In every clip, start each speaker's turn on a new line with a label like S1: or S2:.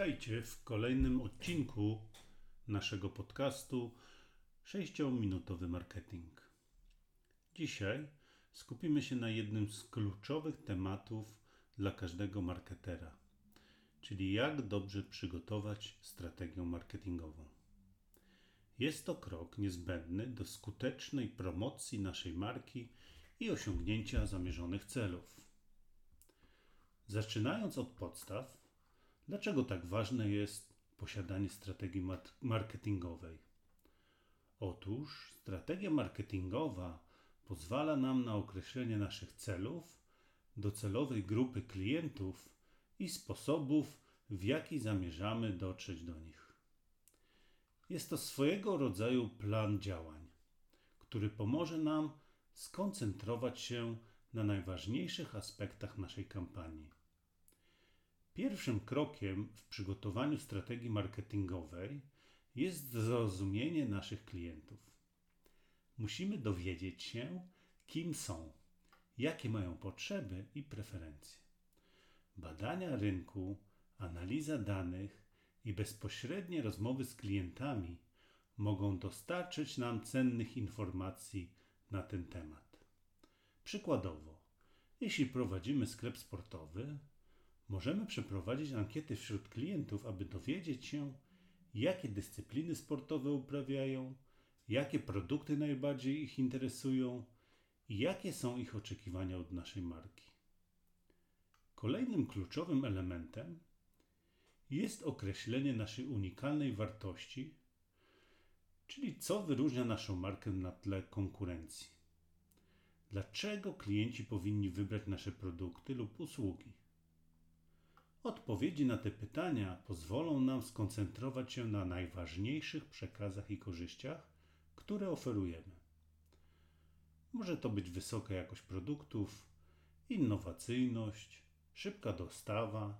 S1: Witajcie w kolejnym odcinku naszego podcastu 6-minutowy marketing. Dzisiaj skupimy się na jednym z kluczowych tematów dla każdego marketera, czyli jak dobrze przygotować strategię marketingową. Jest to krok niezbędny do skutecznej promocji naszej marki i osiągnięcia zamierzonych celów. Zaczynając od podstaw, Dlaczego tak ważne jest posiadanie strategii marketingowej? Otóż strategia marketingowa pozwala nam na określenie naszych celów, docelowej grupy klientów i sposobów, w jaki zamierzamy dotrzeć do nich. Jest to swojego rodzaju plan działań, który pomoże nam skoncentrować się na najważniejszych aspektach naszej kampanii Pierwszym krokiem w przygotowaniu strategii marketingowej jest zrozumienie naszych klientów. Musimy dowiedzieć się, kim są, jakie mają potrzeby i preferencje. Badania rynku, analiza danych i bezpośrednie rozmowy z klientami mogą dostarczyć nam cennych informacji na ten temat. Przykładowo, jeśli prowadzimy sklep sportowy, Możemy przeprowadzić ankiety wśród klientów, aby dowiedzieć się, jakie dyscypliny sportowe uprawiają, jakie produkty najbardziej ich interesują i jakie są ich oczekiwania od naszej marki. Kolejnym kluczowym elementem jest określenie naszej unikalnej wartości, czyli co wyróżnia naszą markę na tle konkurencji. Dlaczego klienci powinni wybrać nasze produkty lub usługi? Odpowiedzi na te pytania pozwolą nam skoncentrować się na najważniejszych przekazach i korzyściach, które oferujemy. Może to być wysoka jakość produktów, innowacyjność, szybka dostawa,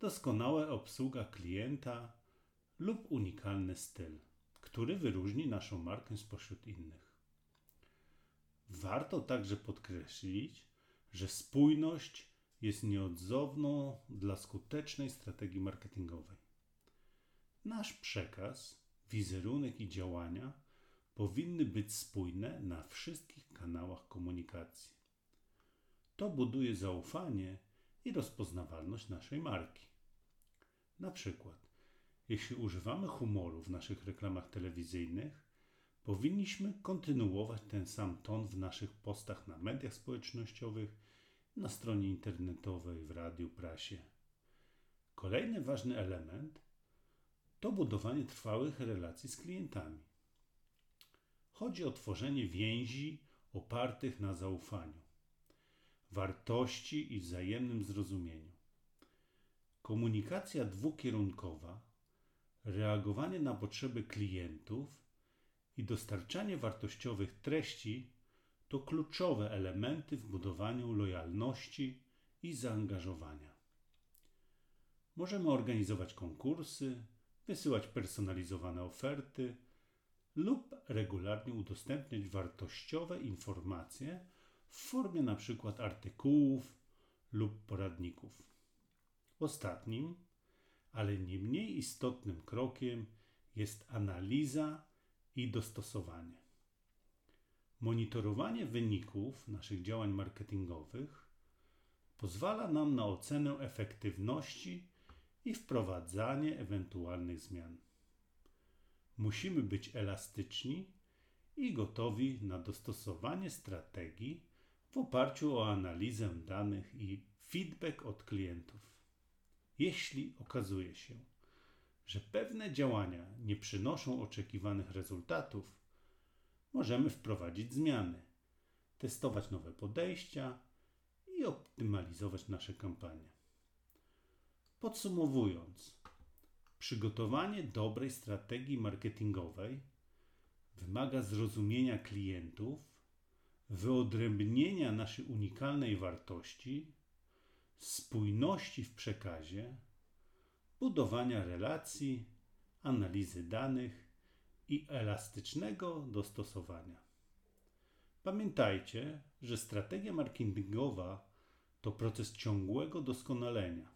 S1: doskonała obsługa klienta lub unikalny styl, który wyróżni naszą markę spośród innych. Warto także podkreślić, że spójność jest nieodzowną dla skutecznej strategii marketingowej. Nasz przekaz, wizerunek i działania powinny być spójne na wszystkich kanałach komunikacji. To buduje zaufanie i rozpoznawalność naszej marki. Na przykład, jeśli używamy humoru w naszych reklamach telewizyjnych, powinniśmy kontynuować ten sam ton w naszych postach na mediach społecznościowych na stronie internetowej, w radiu, prasie. Kolejny ważny element to budowanie trwałych relacji z klientami. Chodzi o tworzenie więzi opartych na zaufaniu, wartości i wzajemnym zrozumieniu. Komunikacja dwukierunkowa, reagowanie na potrzeby klientów i dostarczanie wartościowych treści to kluczowe elementy w budowaniu lojalności i zaangażowania. Możemy organizować konkursy, wysyłać personalizowane oferty lub regularnie udostępniać wartościowe informacje w formie np. artykułów lub poradników. Ostatnim, ale nie mniej istotnym krokiem jest analiza i dostosowanie. Monitorowanie wyników naszych działań marketingowych pozwala nam na ocenę efektywności i wprowadzanie ewentualnych zmian. Musimy być elastyczni i gotowi na dostosowanie strategii w oparciu o analizę danych i feedback od klientów. Jeśli okazuje się, że pewne działania nie przynoszą oczekiwanych rezultatów, możemy wprowadzić zmiany, testować nowe podejścia i optymalizować nasze kampanie. Podsumowując, przygotowanie dobrej strategii marketingowej wymaga zrozumienia klientów, wyodrębnienia naszej unikalnej wartości, spójności w przekazie, budowania relacji, analizy danych i elastycznego dostosowania. Pamiętajcie, że strategia marketingowa to proces ciągłego doskonalenia.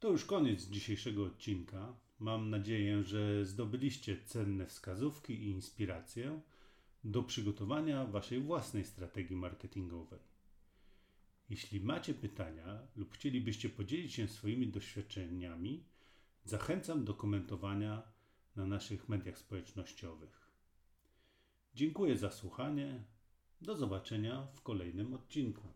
S1: To już koniec dzisiejszego odcinka. Mam nadzieję, że zdobyliście cenne wskazówki i inspirację do przygotowania Waszej własnej strategii marketingowej. Jeśli macie pytania lub chcielibyście podzielić się swoimi doświadczeniami, zachęcam do komentowania na naszych mediach społecznościowych. Dziękuję za słuchanie. Do zobaczenia w kolejnym odcinku.